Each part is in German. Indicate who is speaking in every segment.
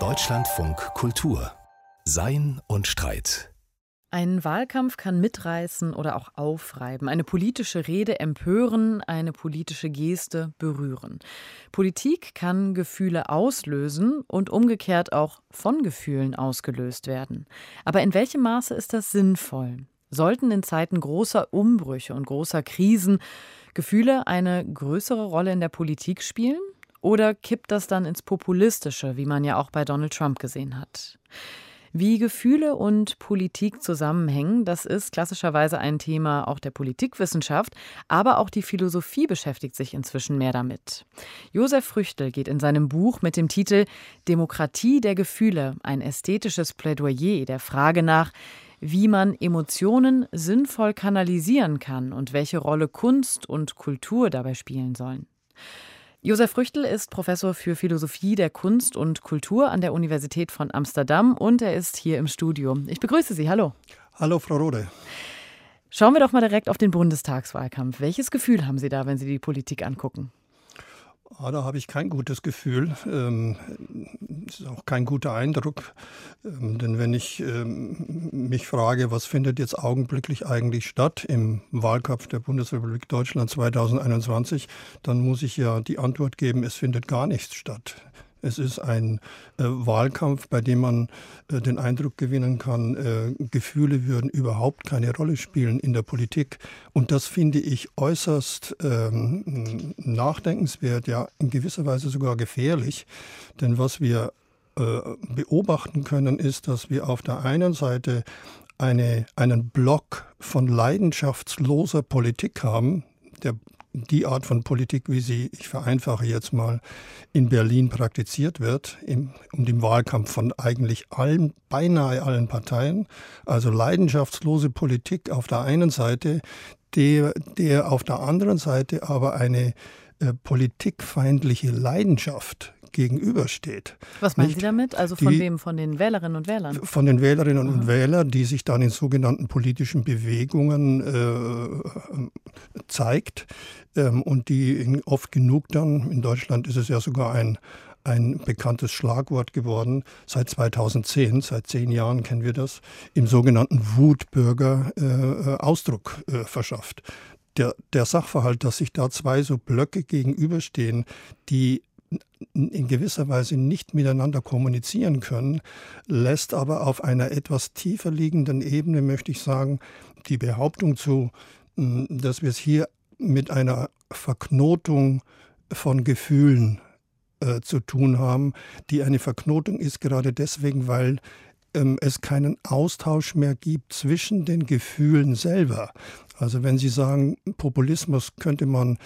Speaker 1: Deutschlandfunk Kultur Sein und Streit
Speaker 2: ein Wahlkampf kann mitreißen oder auch aufreiben, eine politische Rede empören, eine politische Geste berühren. Politik kann Gefühle auslösen und umgekehrt auch von Gefühlen ausgelöst werden. Aber in welchem Maße ist das sinnvoll? Sollten in Zeiten großer Umbrüche und großer Krisen Gefühle eine größere Rolle in der Politik spielen? Oder kippt das dann ins Populistische, wie man ja auch bei Donald Trump gesehen hat? Wie Gefühle und Politik zusammenhängen, das ist klassischerweise ein Thema auch der Politikwissenschaft, aber auch die Philosophie beschäftigt sich inzwischen mehr damit. Josef Früchtel geht in seinem Buch mit dem Titel Demokratie der Gefühle, ein ästhetisches Plädoyer der Frage nach, wie man Emotionen sinnvoll kanalisieren kann und welche Rolle Kunst und Kultur dabei spielen sollen. Josef Früchtel ist Professor für Philosophie der Kunst und Kultur an der Universität von Amsterdam und er ist hier im Studio. Ich begrüße Sie. Hallo.
Speaker 3: Hallo, Frau Rode.
Speaker 2: Schauen wir doch mal direkt auf den Bundestagswahlkampf. Welches Gefühl haben Sie da, wenn Sie die Politik angucken?
Speaker 3: Ah, da habe ich kein gutes Gefühl. Ähm, ist auch kein guter Eindruck. Ähm, denn wenn ich ähm, mich frage, was findet jetzt augenblicklich eigentlich statt im Wahlkampf der Bundesrepublik Deutschland 2021, dann muss ich ja die Antwort geben, es findet gar nichts statt. Es ist ein äh, Wahlkampf, bei dem man äh, den Eindruck gewinnen kann, äh, Gefühle würden überhaupt keine Rolle spielen in der Politik. Und das finde ich äußerst ähm, nachdenkenswert, ja in gewisser Weise sogar gefährlich. Denn was wir äh, beobachten können, ist, dass wir auf der einen Seite eine, einen Block von leidenschaftsloser Politik haben, der die Art von Politik, wie sie, ich vereinfache jetzt mal, in Berlin praktiziert wird, im, um den Wahlkampf von eigentlich allen, beinahe allen Parteien. Also leidenschaftslose Politik auf der einen Seite, der, der auf der anderen Seite aber eine äh, politikfeindliche Leidenschaft gegenübersteht.
Speaker 2: Was meinen Nicht? Sie damit? Also von die, wem? Von den Wählerinnen und Wählern?
Speaker 3: Von den Wählerinnen Aha. und Wählern, die sich dann in sogenannten politischen Bewegungen äh, zeigt ähm, und die oft genug dann, in Deutschland ist es ja sogar ein, ein bekanntes Schlagwort geworden, seit 2010, seit zehn Jahren kennen wir das, im sogenannten Wutbürger äh, Ausdruck äh, verschafft. Der, der Sachverhalt, dass sich da zwei so Blöcke gegenüberstehen, die in gewisser Weise nicht miteinander kommunizieren können, lässt aber auf einer etwas tiefer liegenden Ebene, möchte ich sagen, die Behauptung zu, dass wir es hier mit einer Verknotung von Gefühlen äh, zu tun haben, die eine Verknotung ist gerade deswegen, weil es keinen Austausch mehr gibt zwischen den Gefühlen selber. Also wenn Sie sagen, Populismus könnte man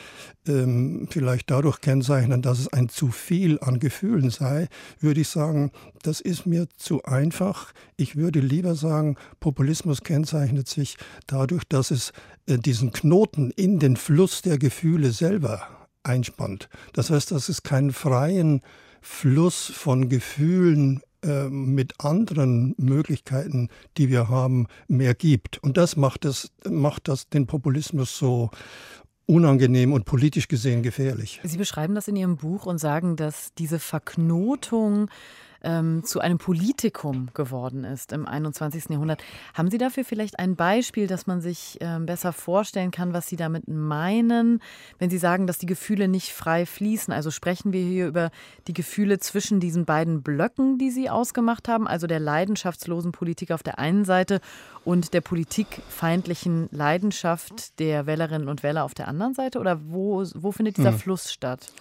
Speaker 3: ähm, vielleicht dadurch kennzeichnen, dass es ein zu viel an Gefühlen sei, würde ich sagen, das ist mir zu einfach. Ich würde lieber sagen, Populismus kennzeichnet sich dadurch, dass es äh, diesen Knoten in den Fluss der Gefühle selber einspannt. Das heißt, dass es keinen freien Fluss von Gefühlen mit anderen Möglichkeiten, die wir haben, mehr gibt. Und das macht, das, macht das den Populismus so unangenehm und politisch gesehen gefährlich.
Speaker 2: Sie beschreiben das in Ihrem Buch und sagen, dass diese Verknotung ähm, zu einem Politikum geworden ist im 21. Jahrhundert. Haben Sie dafür vielleicht ein Beispiel, dass man sich ähm, besser vorstellen kann, was Sie damit meinen, wenn Sie sagen, dass die Gefühle nicht frei fließen? Also sprechen wir hier über die Gefühle zwischen diesen beiden Blöcken, die Sie ausgemacht haben, also der leidenschaftslosen Politik auf der einen Seite und der politikfeindlichen Leidenschaft der Wählerinnen und Wähler auf der anderen Seite? Oder wo, wo findet dieser hm. Fluss statt?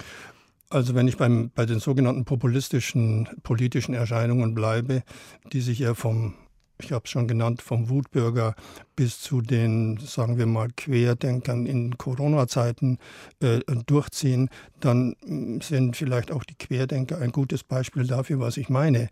Speaker 3: Also wenn ich beim, bei den sogenannten populistischen politischen Erscheinungen bleibe, die sich ja vom, ich habe es schon genannt, vom Wutbürger bis zu den, sagen wir mal, Querdenkern in Corona-Zeiten äh, durchziehen, dann mm, sind vielleicht auch die Querdenker ein gutes Beispiel dafür, was ich meine.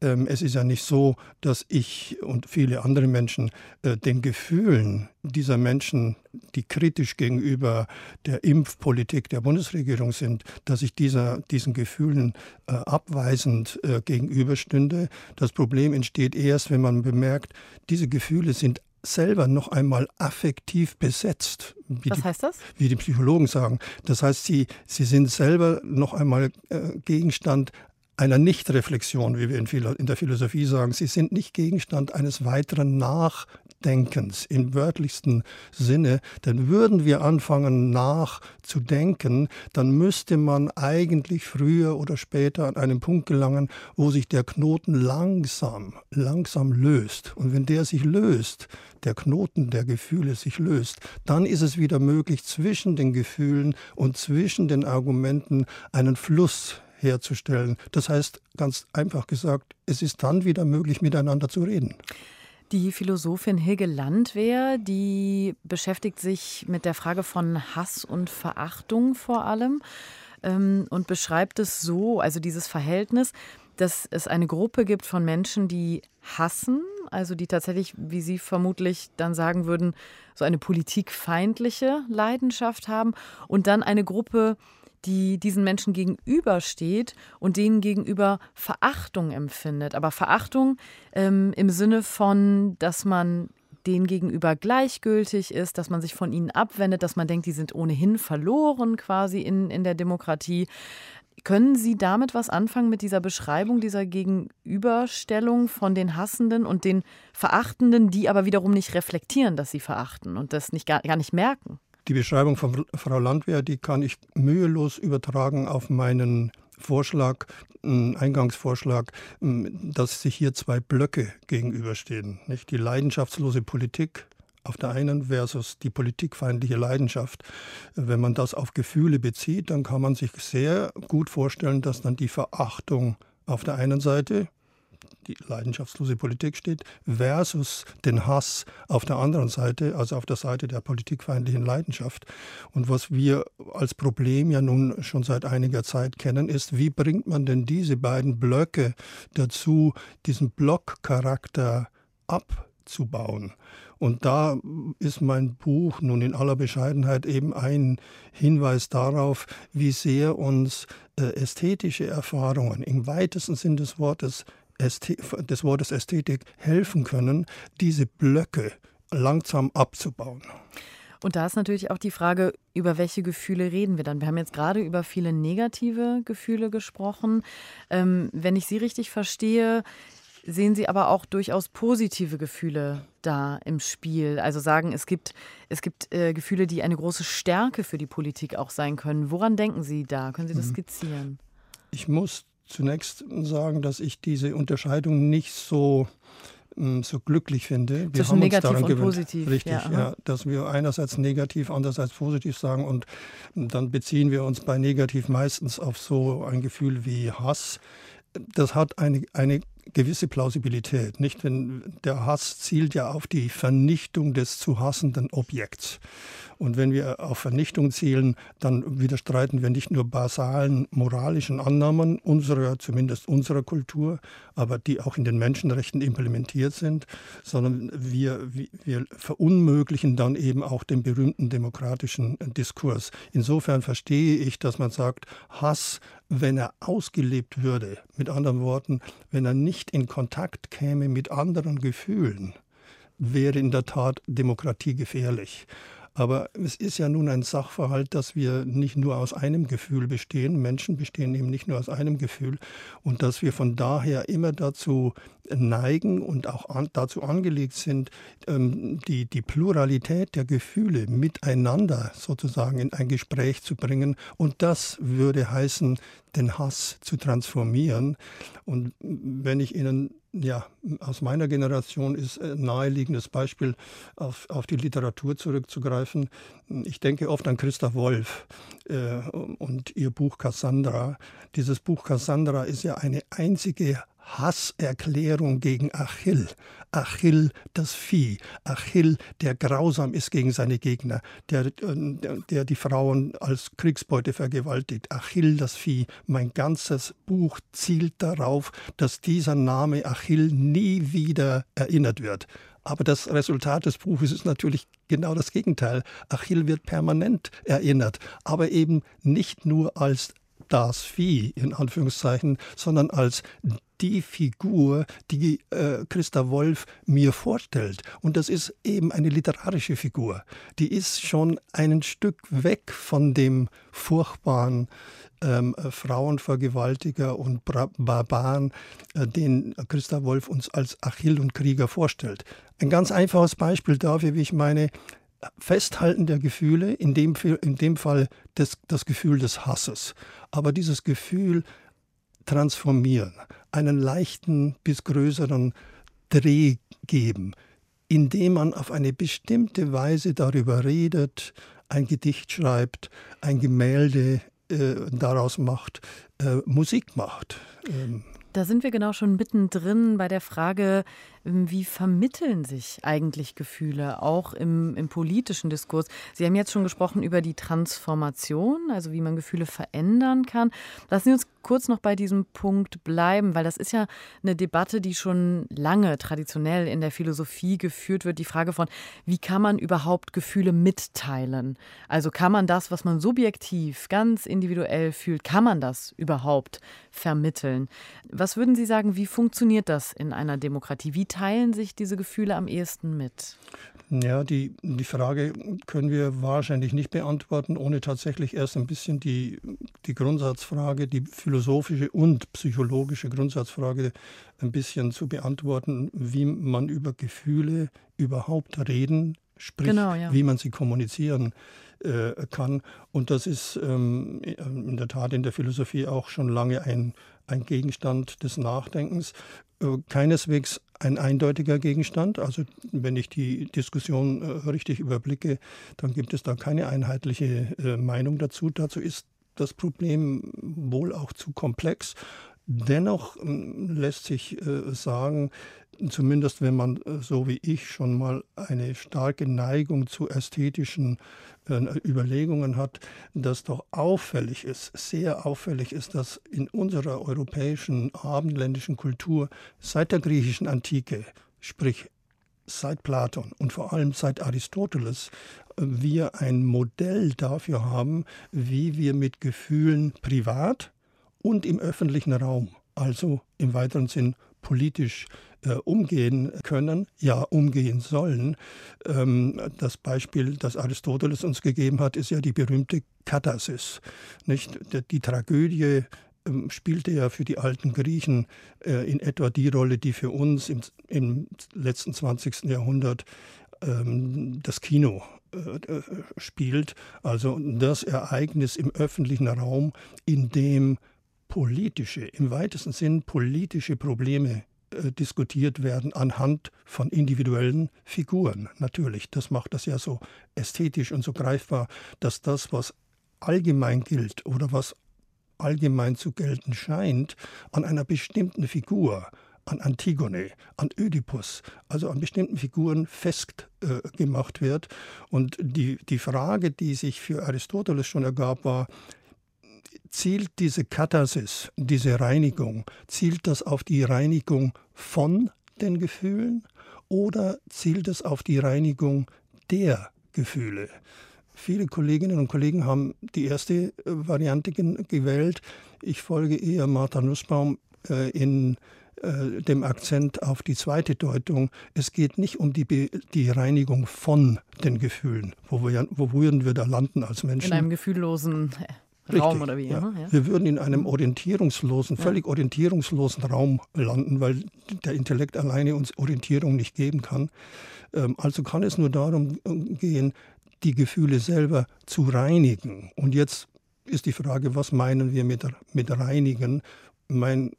Speaker 3: Ähm, es ist ja nicht so, dass ich und viele andere Menschen äh, den Gefühlen dieser Menschen, die kritisch gegenüber der Impfpolitik der Bundesregierung sind, dass ich dieser, diesen Gefühlen äh, abweisend äh, gegenüberstünde. Das Problem entsteht erst, wenn man bemerkt, diese Gefühle sind selber noch einmal affektiv besetzt.
Speaker 2: Was
Speaker 3: die,
Speaker 2: heißt das?
Speaker 3: Wie die Psychologen sagen. Das heißt, sie, sie sind selber noch einmal äh, Gegenstand einer Nichtreflexion, wie wir in, der Philosophie sagen. Sie sind nicht Gegenstand eines weiteren Nachdenkens im wörtlichsten Sinne. Denn würden wir anfangen nachzudenken, dann müsste man eigentlich früher oder später an einen Punkt gelangen, wo sich der Knoten langsam, langsam löst. Und wenn der sich löst, der Knoten der Gefühle sich löst, dann ist es wieder möglich, zwischen den Gefühlen und zwischen den Argumenten einen Fluss herzustellen. Das heißt, ganz einfach gesagt, es ist dann wieder möglich, miteinander zu reden.
Speaker 2: Die Philosophin Hilge Landwehr, die beschäftigt sich mit der Frage von Hass und Verachtung vor allem ähm, und beschreibt es so, also dieses Verhältnis, dass es eine Gruppe gibt von Menschen, die hassen, also die tatsächlich, wie Sie vermutlich dann sagen würden, so eine politikfeindliche Leidenschaft haben und dann eine Gruppe, die diesen Menschen gegenübersteht und denen gegenüber Verachtung empfindet. Aber Verachtung ähm, im Sinne von, dass man denen gegenüber gleichgültig ist, dass man sich von ihnen abwendet, dass man denkt, die sind ohnehin verloren quasi in, in der Demokratie. Können Sie damit was anfangen mit dieser Beschreibung, dieser Gegenüberstellung von den Hassenden und den Verachtenden, die aber wiederum nicht reflektieren, dass sie verachten und das nicht, gar, gar nicht merken?
Speaker 3: Die Beschreibung von Frau Landwehr, die kann ich mühelos übertragen auf meinen Vorschlag, Eingangsvorschlag, dass sich hier zwei Blöcke gegenüberstehen. Nicht? Die leidenschaftslose Politik auf der einen versus die politikfeindliche Leidenschaft. Wenn man das auf Gefühle bezieht, dann kann man sich sehr gut vorstellen, dass dann die Verachtung auf der einen Seite die leidenschaftslose Politik steht, versus den Hass auf der anderen Seite, also auf der Seite der politikfeindlichen Leidenschaft. Und was wir als Problem ja nun schon seit einiger Zeit kennen, ist, wie bringt man denn diese beiden Blöcke dazu, diesen Blockcharakter abzubauen? Und da ist mein Buch nun in aller Bescheidenheit eben ein Hinweis darauf, wie sehr uns äh, ästhetische Erfahrungen im weitesten Sinn des Wortes des Wortes Ästhetik helfen können, diese Blöcke langsam abzubauen.
Speaker 2: Und da ist natürlich auch die Frage, über welche Gefühle reden wir dann? Wir haben jetzt gerade über viele negative Gefühle gesprochen. Ähm, wenn ich Sie richtig verstehe, sehen Sie aber auch durchaus positive Gefühle da im Spiel. Also sagen, es gibt, es gibt äh, Gefühle, die eine große Stärke für die Politik auch sein können. Woran denken Sie da? Können Sie das mhm. skizzieren?
Speaker 3: Ich muss zunächst sagen, dass ich diese Unterscheidung nicht so mm, so glücklich finde.
Speaker 2: Wir Zwischen haben negativ uns daran und gewöhnt, positiv.
Speaker 3: Richtig, ja, ja, dass wir einerseits negativ, andererseits positiv sagen und dann beziehen wir uns bei negativ meistens auf so ein Gefühl wie Hass. Das hat eine, eine gewisse Plausibilität, nicht? Wenn der Hass zielt ja auf die Vernichtung des zu hassenden Objekts. Und wenn wir auf Vernichtung zielen, dann widerstreiten wir nicht nur basalen moralischen Annahmen unserer, zumindest unserer Kultur, aber die auch in den Menschenrechten implementiert sind, sondern wir, wir verunmöglichen dann eben auch den berühmten demokratischen Diskurs. Insofern verstehe ich, dass man sagt, Hass, wenn er ausgelebt würde, mit anderen Worten, wenn er nicht in Kontakt käme mit anderen Gefühlen, wäre in der Tat Demokratie gefährlich. Aber es ist ja nun ein Sachverhalt, dass wir nicht nur aus einem Gefühl bestehen. Menschen bestehen eben nicht nur aus einem Gefühl. Und dass wir von daher immer dazu neigen und auch an, dazu angelegt sind, ähm, die, die Pluralität der Gefühle miteinander sozusagen in ein Gespräch zu bringen. Und das würde heißen, den Hass zu transformieren. Und wenn ich Ihnen ja, aus meiner Generation ist ein naheliegendes Beispiel, auf, auf die Literatur zurückzugreifen. Ich denke oft an Christa Wolf äh, und ihr Buch Cassandra. Dieses Buch Cassandra ist ja eine einzige Hasserklärung gegen Achill. Achill, das Vieh. Achill, der grausam ist gegen seine Gegner, der, der die Frauen als Kriegsbeute vergewaltigt. Achill, das Vieh. Mein ganzes Buch zielt darauf, dass dieser Name Achill nie wieder erinnert wird. Aber das Resultat des Buches ist natürlich genau das Gegenteil. Achill wird permanent erinnert, aber eben nicht nur als das Vieh in Anführungszeichen, sondern als die Figur, die äh, Christa Wolf mir vorstellt. Und das ist eben eine literarische Figur. Die ist schon ein Stück weg von dem furchtbaren ähm, Frauenvergewaltiger und Barbaren, äh, den Christa Wolf uns als Achill und Krieger vorstellt. Ein ganz einfaches Beispiel dafür, wie ich meine, Festhalten der Gefühle, in dem, in dem Fall das, das Gefühl des Hasses, aber dieses Gefühl transformieren, einen leichten bis größeren Dreh geben, indem man auf eine bestimmte Weise darüber redet, ein Gedicht schreibt, ein Gemälde äh, daraus macht, äh, Musik macht.
Speaker 2: Ähm. Da sind wir genau schon mittendrin bei der Frage, wie vermitteln sich eigentlich Gefühle, auch im, im, politischen Diskurs? Sie haben jetzt schon gesprochen über die Transformation, also wie man Gefühle verändern kann. Lassen Sie uns kurz noch bei diesem Punkt bleiben, weil das ist ja eine Debatte, die schon lange traditionell in der Philosophie geführt wird. Die Frage von, wie kann man überhaupt Gefühle mitteilen? Also kann man das, was man subjektiv, ganz individuell fühlt, kann man das überhaupt vermitteln? Was würden Sie sagen, wie funktioniert das in einer Demokratie? Wie teilen sich diese Gefühle am ehesten mit?
Speaker 3: Ja, die, die Frage können wir wahrscheinlich nicht beantworten, ohne tatsächlich erst ein bisschen die, die Grundsatzfrage, die philosophische und psychologische Grundsatzfrage ein bisschen zu beantworten, wie man über Gefühle überhaupt reden, sprich, genau, ja. wie man sie kommunizieren äh, kann. Und das ist ähm, in der Tat in der Philosophie auch schon lange ein, ein Gegenstand des Nachdenkens. Äh, keineswegs ein eindeutiger Gegenstand. Also wenn ich die Diskussion äh, richtig überblicke, dann gibt es da keine einheitliche äh, Meinung dazu. Dazu ist das Problem wohl auch zu komplex. Dennoch ähm, lässt sich sagen, zumindest wenn man so wie ich schon mal eine starke Neigung zu ästhetischen Überlegungen hat, dass doch auffällig ist, sehr auffällig ist, dass in unserer europäischen abendländischen Kultur seit der griechischen Antike, sprich seit Platon und vor allem seit Aristoteles, wir ein Modell dafür haben, wie wir mit Gefühlen privat und im öffentlichen Raum, also im weiteren Sinn politisch äh, umgehen können, ja umgehen sollen. Ähm, das Beispiel, das Aristoteles uns gegeben hat, ist ja die berühmte Katharsis. Nicht? Die Tragödie ähm, spielte ja für die alten Griechen äh, in etwa die Rolle, die für uns im, im letzten 20. Jahrhundert ähm, das Kino äh, äh, spielt. Also das Ereignis im öffentlichen Raum, in dem politische, im weitesten Sinn politische Probleme äh, diskutiert werden anhand von individuellen Figuren. Natürlich, das macht das ja so ästhetisch und so greifbar, dass das, was allgemein gilt oder was allgemein zu gelten scheint, an einer bestimmten Figur, an Antigone, an Ödipus, also an bestimmten Figuren festgemacht äh, wird. Und die, die Frage, die sich für Aristoteles schon ergab, war, zielt diese Katharsis, diese Reinigung, zielt das auf die Reinigung von den Gefühlen oder zielt es auf die Reinigung der Gefühle? Viele Kolleginnen und Kollegen haben die erste äh, Variante gewählt. Ich folge eher Martha Nussbaum äh, in äh, dem Akzent auf die zweite Deutung. Es geht nicht um die, die Reinigung von den Gefühlen. Wo, wir, wo würden wir da landen als Menschen?
Speaker 2: In einem gefühllosen Richtig, Raum oder wie? Ja.
Speaker 3: Ja. Wir würden in einem orientierungslosen, völlig orientierungslosen Raum landen, weil der Intellekt alleine uns Orientierung nicht geben kann. Ähm, also kann es nur darum äh, gehen, die Gefühle selber zu reinigen. Und jetzt ist die Frage, was meinen wir mit, mit reinigen? Mein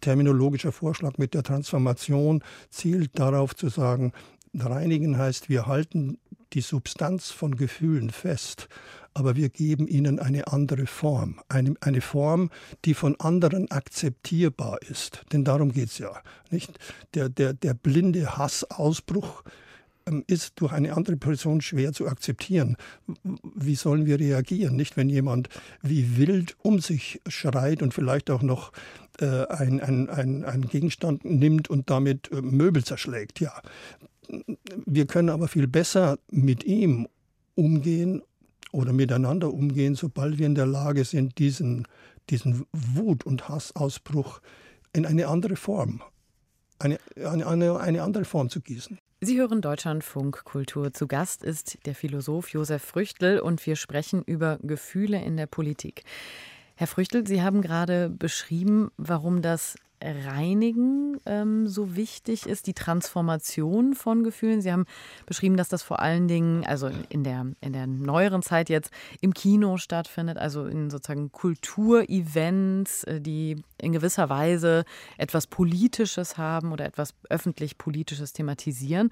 Speaker 3: terminologischer Vorschlag mit der Transformation zielt darauf zu sagen, reinigen heißt, wir halten die Substanz von Gefühlen fest aber wir geben ihnen eine andere Form. Eine, eine Form, die von anderen akzeptierbar ist. Denn darum geht es ja. Nicht? Der, der, der blinde Hassausbruch ähm, ist durch eine andere Person schwer zu akzeptieren. Wie sollen wir reagieren? Nicht, wenn jemand wie wild um sich schreit und vielleicht auch noch äh, ein, ein, ein, ein Gegenstand nimmt und damit äh, Möbel zerschlägt. Ja, wir können aber viel besser mit ihm umgehen oder miteinander umgehen, sobald wir in der Lage sind, diesen, diesen Wut- und Hassausbruch in eine andere Form, eine, eine, eine andere Form zu gießen.
Speaker 2: Sie hören Deutschlandfunk Kultur. Zu Gast ist der Philosoph Josef Früchtel und wir sprechen über Gefühle in der Politik. Herr Früchtel, Sie haben gerade beschrieben, warum das Reinigen ähm, so wichtig ist, die Transformation von Gefühlen. Sie haben beschrieben, dass das vor allen Dingen, also in der, in der neueren Zeit jetzt im Kino stattfindet, also in sozusagen Kulturevents, äh, die in gewisser Weise etwas Politisches haben oder etwas öffentlich Politisches thematisieren.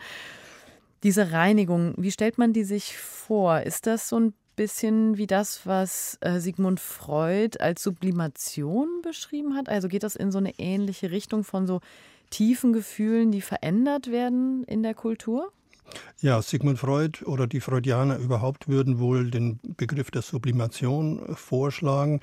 Speaker 2: Diese Reinigung, wie stellt man die sich vor? Ist das so ein bisschen wie das, was äh, Sigmund Freud als Sublimation beschrieben hat? Also geht das in so eine ähnliche Richtung von so tiefen Gefühlen, die verändert werden in der Kultur?
Speaker 3: Ja, Sigmund Freud oder die Freudianer überhaupt würden wohl den Begriff der Sublimation vorschlagen.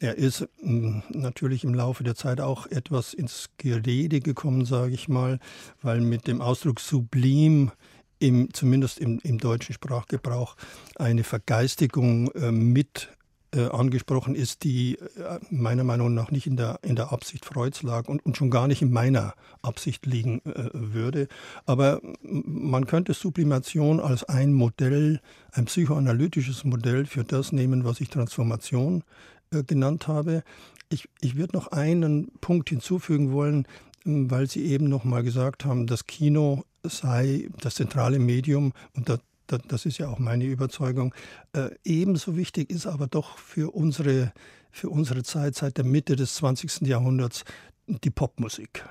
Speaker 3: Er ist hm, natürlich im Laufe der Zeit auch etwas ins Gerede gekommen, sage ich mal, weil mit dem Ausdruck sublim im, zumindest im, im deutschen Sprachgebrauch eine Vergeistigung äh, mit äh, angesprochen ist, die äh, meiner Meinung nach nicht in der, in der Absicht Freuds lag und, und schon gar nicht in meiner Absicht liegen äh, würde. Aber man könnte Sublimation als ein Modell, ein psychoanalytisches Modell für das nehmen, was ich Transformation äh, genannt habe. Ich, ich würde noch einen Punkt hinzufügen wollen, weil Sie eben noch mal gesagt haben, das Kino sei das zentrale Medium und da, da, das ist ja auch meine Überzeugung. Äh, ebenso wichtig ist aber doch für unsere, für unsere Zeit seit der Mitte des 20. Jahrhunderts die Popmusik.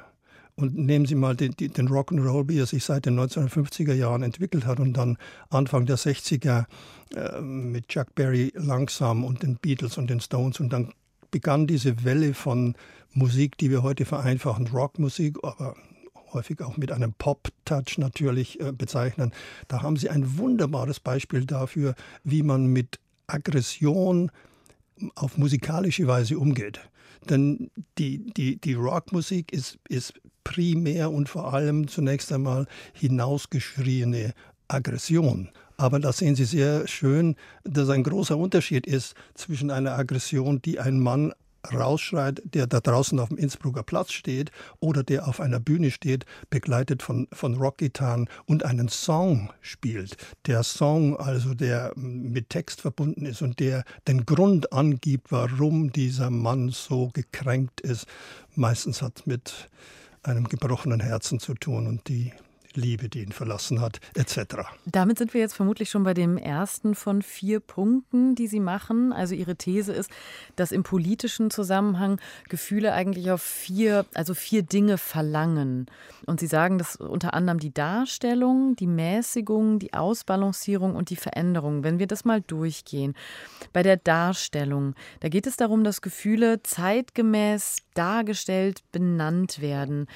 Speaker 3: Und nehmen Sie mal den, den Rock'n'Roll, wie er sich seit den 1950er Jahren entwickelt hat und dann Anfang der 60er äh, mit Chuck Berry langsam und den Beatles und den Stones und dann begann diese Welle von Musik, die wir heute vereinfachen, Rockmusik, aber häufig auch mit einem Pop-Touch natürlich äh, bezeichnen. Da haben Sie ein wunderbares Beispiel dafür, wie man mit Aggression auf musikalische Weise umgeht. Denn die, die, die Rockmusik ist, ist primär und vor allem zunächst einmal hinausgeschriene Aggression. Aber da sehen Sie sehr schön, dass ein großer Unterschied ist zwischen einer Aggression, die ein Mann rausschreit, der da draußen auf dem Innsbrucker Platz steht oder der auf einer Bühne steht, begleitet von, von Rockgitarren und einen Song spielt. Der Song also, der mit Text verbunden ist und der den Grund angibt, warum dieser Mann so gekränkt ist. Meistens hat mit einem gebrochenen Herzen zu tun und die Liebe, die ihn verlassen hat, etc.
Speaker 2: Damit sind wir jetzt vermutlich schon bei dem ersten von vier Punkten, die Sie machen. Also Ihre These ist, dass im politischen Zusammenhang Gefühle eigentlich auf vier, also vier Dinge verlangen. Und Sie sagen, dass unter anderem die Darstellung, die Mäßigung, die Ausbalancierung und die Veränderung. Wenn wir das mal durchgehen. Bei der Darstellung, da geht es darum, dass Gefühle zeitgemäß dargestellt, benannt werden.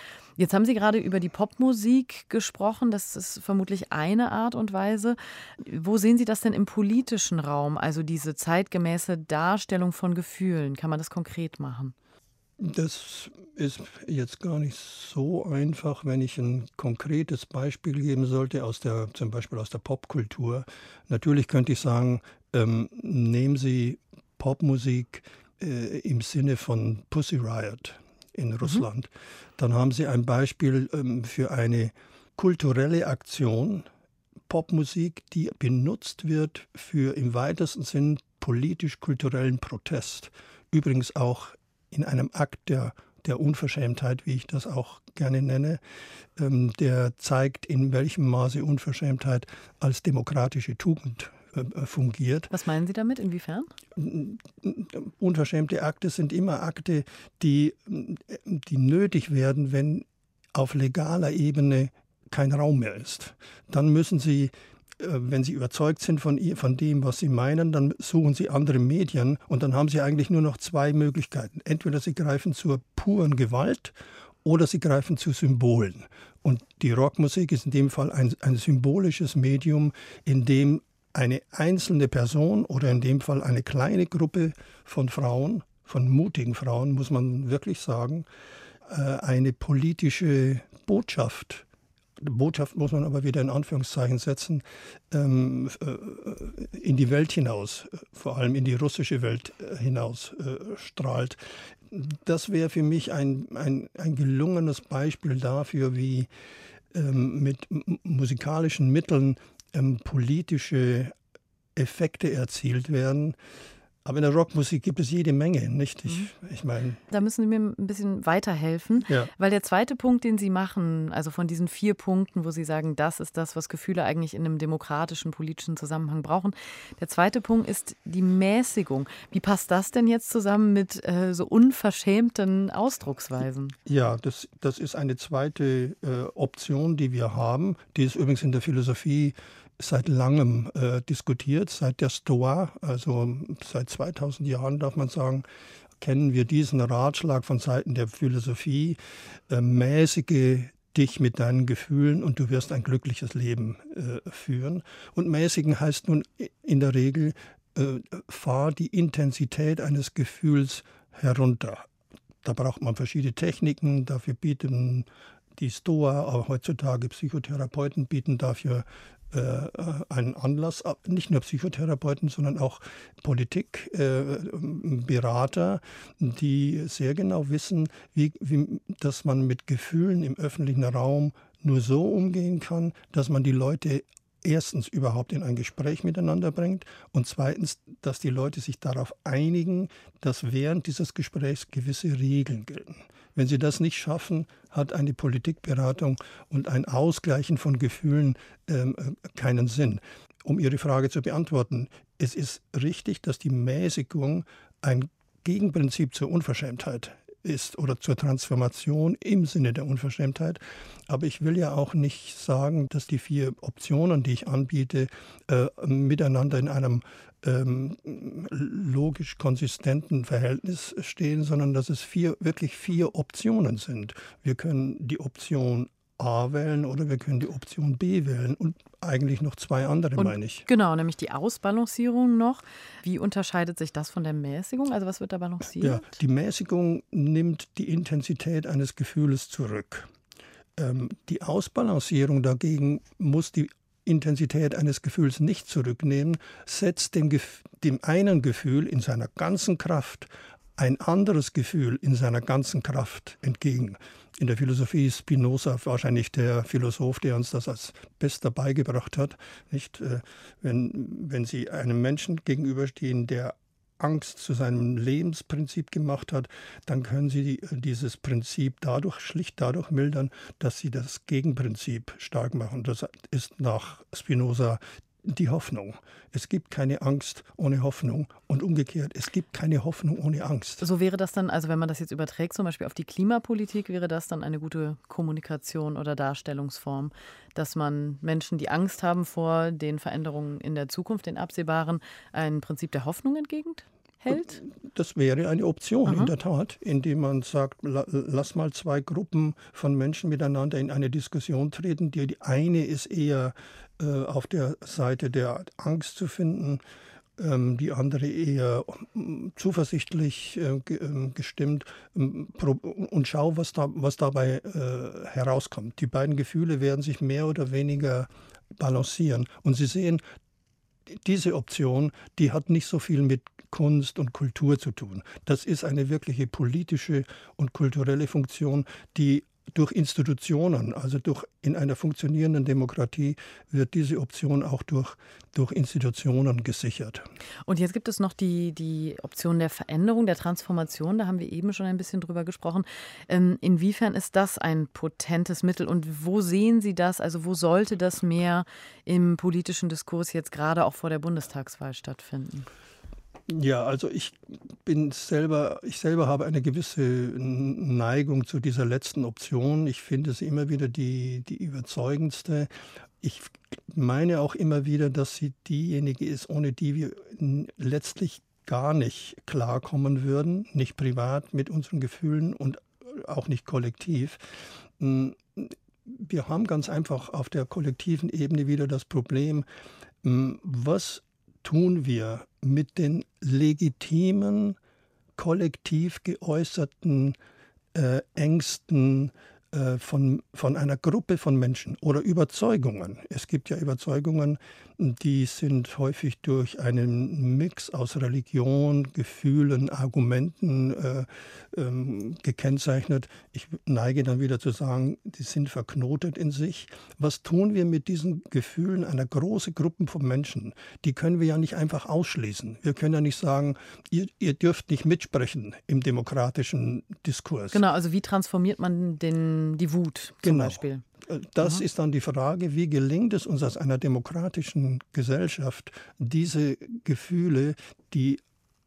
Speaker 2: Jetzt haben Sie gerade über die Popmusik gesprochen. Das ist vermutlich eine Art und Weise. Wo sehen Sie das denn im politischen Raum? Also diese zeitgemäße Darstellung von Gefühlen. Kann man das konkret machen?
Speaker 3: Das ist jetzt gar nicht so einfach, wenn ich ein konkretes Beispiel geben sollte, aus der, zum Beispiel aus der Popkultur. Natürlich könnte ich sagen, ähm, nehmen Sie Popmusik äh, im Sinne von Pussy Riot in mhm. Russland. Dann haben sie ein Beispiel ähm, für eine kulturelle Aktion, Popmusik, die benutzt wird für im weitesten Sinn politisch-kulturellen Protest. Übrigens auch in einem Akt der, der Unverschämtheit, wie ich das auch gerne nenne, ähm, der zeigt, in welchem Maße Unverschämtheit als demokratische Tugend fungiert.
Speaker 2: Was meinen Sie damit? Inwiefern?
Speaker 3: Unverschämte Akte sind immer Akte, die, die nötig werden, wenn auf legaler Ebene kein Raum mehr ist. Dann müssen Sie äh, wenn Sie überzeugt sind von, von dem, was Sie meinen, dann suchen Sie andere Medien und dann haben Sie eigentlich nur noch zwei Möglichkeiten. Entweder Sie greifen zur puren Gewalt oder Sie greifen zu Symbolen. Und die Rockmusik ist in dem Fall ein, ein symbolisches Medium, in dem eine einzelne Person oder in dem Fall eine kleine Gruppe von Frauen, von mutigen Frauen, muss man wirklich sagen, äh, eine politische Botschaft Botschaft muss man aber wieder in Anführungszeichen setzen, ähm, äh, in die Welt hinaus, vor allem in die russische Welt äh, hinaus strahlt. Das wäre für mich ein, ein, ein gelungenes Beispiel dafür, wie ähm, mit musikalischen Mitteln ähm, politische Effekte erzielt werden. Aber in der Rockmusik gibt es jede Menge, nicht? Ich, mhm. ich meine.
Speaker 2: Da müssen Sie mir ein bisschen weiterhelfen, ja. weil der zweite Punkt, den Sie machen, also von diesen vier Punkten, wo Sie sagen, das ist das, was Gefühle eigentlich in einem demokratischen politischen Zusammenhang brauchen. Der zweite Punkt ist die Mäßigung. Wie passt das denn jetzt zusammen mit äh, so unverschämten Ausdrucksweisen?
Speaker 3: Ja, das, das ist eine zweite äh, Option, die wir haben. Die ist übrigens in der Philosophie seit langem äh, diskutiert, seit der Stoa, also seit 2000 Jahren darf man sagen, kennen wir diesen Ratschlag von Seiten der Philosophie, äh, mäßige dich mit deinen Gefühlen und du wirst ein glückliches Leben äh, führen. Und mäßigen heißt nun in der Regel, äh, fahr die Intensität eines Gefühls herunter. Da braucht man verschiedene Techniken, dafür bieten die Stoa, aber heutzutage Psychotherapeuten bieten dafür äh, einen Anlass, nicht nur Psychotherapeuten, sondern auch Politikberater, äh, die sehr genau wissen, wie, wie, dass man mit Gefühlen im öffentlichen Raum nur so umgehen kann, dass man die Leute erstens überhaupt in ein Gespräch miteinander bringt und zweitens, dass die Leute sich darauf einigen, dass während dieses Gesprächs gewisse Regeln gelten. Wenn sie das nicht schaffen, hat eine Politikberatung und ein Ausgleichen von Gefühlen ähm, äh, keinen Sinn. Um Ihre Frage zu beantworten, es ist richtig, dass die Mäßigung ein Gegenprinzip zur Unverschämtheit ist oder zur Transformation im Sinne der Unverschämtheit. Aber ich will ja auch nicht sagen, dass die vier Optionen, die ich anbiete, äh, miteinander in einem ähm, logisch konsistenten Verhältnis stehen, sondern dass es vier, wirklich vier Optionen sind. Wir können die Option A wählen oder wir können die Option B wählen und eigentlich noch zwei andere, und, meine ich.
Speaker 2: Genau, nämlich die Ausbalancierung noch. Wie unterscheidet sich das von der Mäßigung? Also was wird da balanciert? Ja,
Speaker 3: die Mäßigung nimmt die Intensität eines Gefühls zurück. Ähm, die Ausbalancierung dagegen muss die Intensität eines Gefühls nicht zurücknehmen, setzt dem, dem einen Gefühl in seiner ganzen Kraft ein anderes Gefühl in seiner ganzen Kraft entgegen. In der Philosophie ist Spinoza wahrscheinlich der Philosoph, der uns das als bester beigebracht hat. Nicht? Äh, wenn, wenn Sie einem Menschen gegenüberstehen, der Angst zu seinem Lebensprinzip gemacht hat, dann können Sie dieses Prinzip dadurch, schlicht dadurch mildern, dass Sie das Gegenprinzip stark machen. Das ist nach Spinoza die Hoffnung. Es gibt keine Angst ohne Hoffnung und umgekehrt, es gibt keine Hoffnung ohne Angst.
Speaker 2: So wäre das dann, also wenn man das jetzt überträgt, zum Beispiel auf die Klimapolitik, wäre das dann eine gute Kommunikation oder Darstellungsform, dass man Menschen, die Angst haben vor den Veränderungen in der Zukunft, den absehbaren, ein Prinzip der Hoffnung entgegnet? Hält?
Speaker 3: Das wäre eine Option Aha. in der Tat, indem man sagt, lass mal zwei Gruppen von Menschen miteinander in eine Diskussion treten. Die, die eine ist eher äh, auf der Seite der Angst zu finden, ähm, die andere eher ähm, zuversichtlich äh, ähm, gestimmt und schau, was, da, was dabei äh, herauskommt. Die beiden Gefühle werden sich mehr oder weniger balancieren. Und Sie sehen, diese Option, die hat nicht so viel mit Kunst und Kultur zu tun. Das ist eine wirkliche politische und kulturelle Funktion, die durch Institutionen, also durch in einer funktionierenden Demokratie wird diese Option auch durch, durch Institutionen gesichert.
Speaker 2: Und jetzt gibt es noch die, die Option der Veränderung, der Transformation. Da haben wir eben schon ein bisschen drüber gesprochen. Ähm, inwiefern ist das ein potentes Mittel und wo sehen Sie das? Also wo sollte das mehr im politischen Diskurs jetzt gerade auch vor der Bundestagswahl stattfinden?
Speaker 3: Ja, also ich bin selber, ich selber habe eine gewisse Neigung zu dieser letzten Option. Ich finde sie immer wieder die, die überzeugendste. Ich meine auch immer wieder, dass sie diejenige ist, ohne die wir letztlich gar nicht klarkommen würden, nicht privat mit unseren Gefühlen und auch nicht kollektiv. Wir haben ganz einfach auf der kollektiven Ebene wieder das Problem, was tun wir mit den legitimen, kollektiv geäußerten äh, Ängsten, von, von einer Gruppe von Menschen oder Überzeugungen. Es gibt ja Überzeugungen, die sind häufig durch einen Mix aus Religion, Gefühlen, Argumenten äh, ähm, gekennzeichnet. Ich neige dann wieder zu sagen, die sind verknotet in sich. Was tun wir mit diesen Gefühlen einer großen Gruppe von Menschen? Die können wir ja nicht einfach ausschließen. Wir können ja nicht sagen, ihr, ihr dürft nicht mitsprechen im demokratischen Diskurs.
Speaker 2: Genau, also wie transformiert man den, die Wut zum genau. Beispiel?
Speaker 3: Das mhm. ist dann die Frage, wie gelingt es uns aus einer demokratischen Gesellschaft, diese Gefühle, die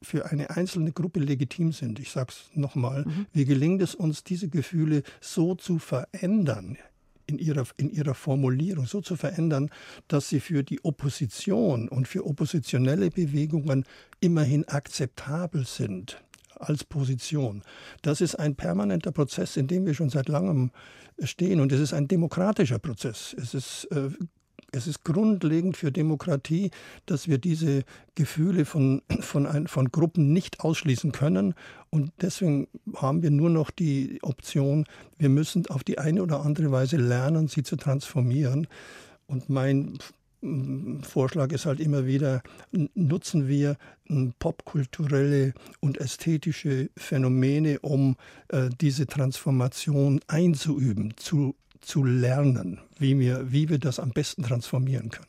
Speaker 3: für eine einzelne Gruppe legitim sind, ich sage es nochmal, mhm. wie gelingt es uns, diese Gefühle so zu verändern, in ihrer, in ihrer Formulierung so zu verändern, dass sie für die Opposition und für oppositionelle Bewegungen immerhin akzeptabel sind als Position. Das ist ein permanenter Prozess, in dem wir schon seit langem stehen. Und es ist ein demokratischer Prozess. Es ist, äh, es ist grundlegend für Demokratie, dass wir diese Gefühle von, von, ein, von Gruppen nicht ausschließen können. Und deswegen haben wir nur noch die Option, wir müssen auf die eine oder andere Weise lernen, sie zu transformieren. Und mein Vorschlag ist halt immer wieder, nutzen wir popkulturelle und ästhetische Phänomene, um äh, diese Transformation einzuüben, zu, zu lernen, wie wir, wie wir das am besten transformieren können.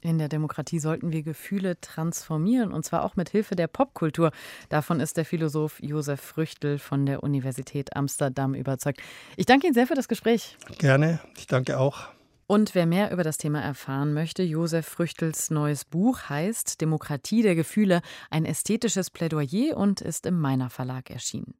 Speaker 2: In der Demokratie sollten wir Gefühle transformieren, und zwar auch mit Hilfe der Popkultur. Davon ist der Philosoph Josef Früchtel von der Universität Amsterdam überzeugt. Ich danke Ihnen sehr für das Gespräch.
Speaker 3: Gerne, ich danke auch.
Speaker 2: Und wer mehr über das Thema erfahren möchte, Josef Früchtels neues Buch heißt Demokratie der Gefühle, ein ästhetisches Plädoyer und ist im Meiner Verlag erschienen.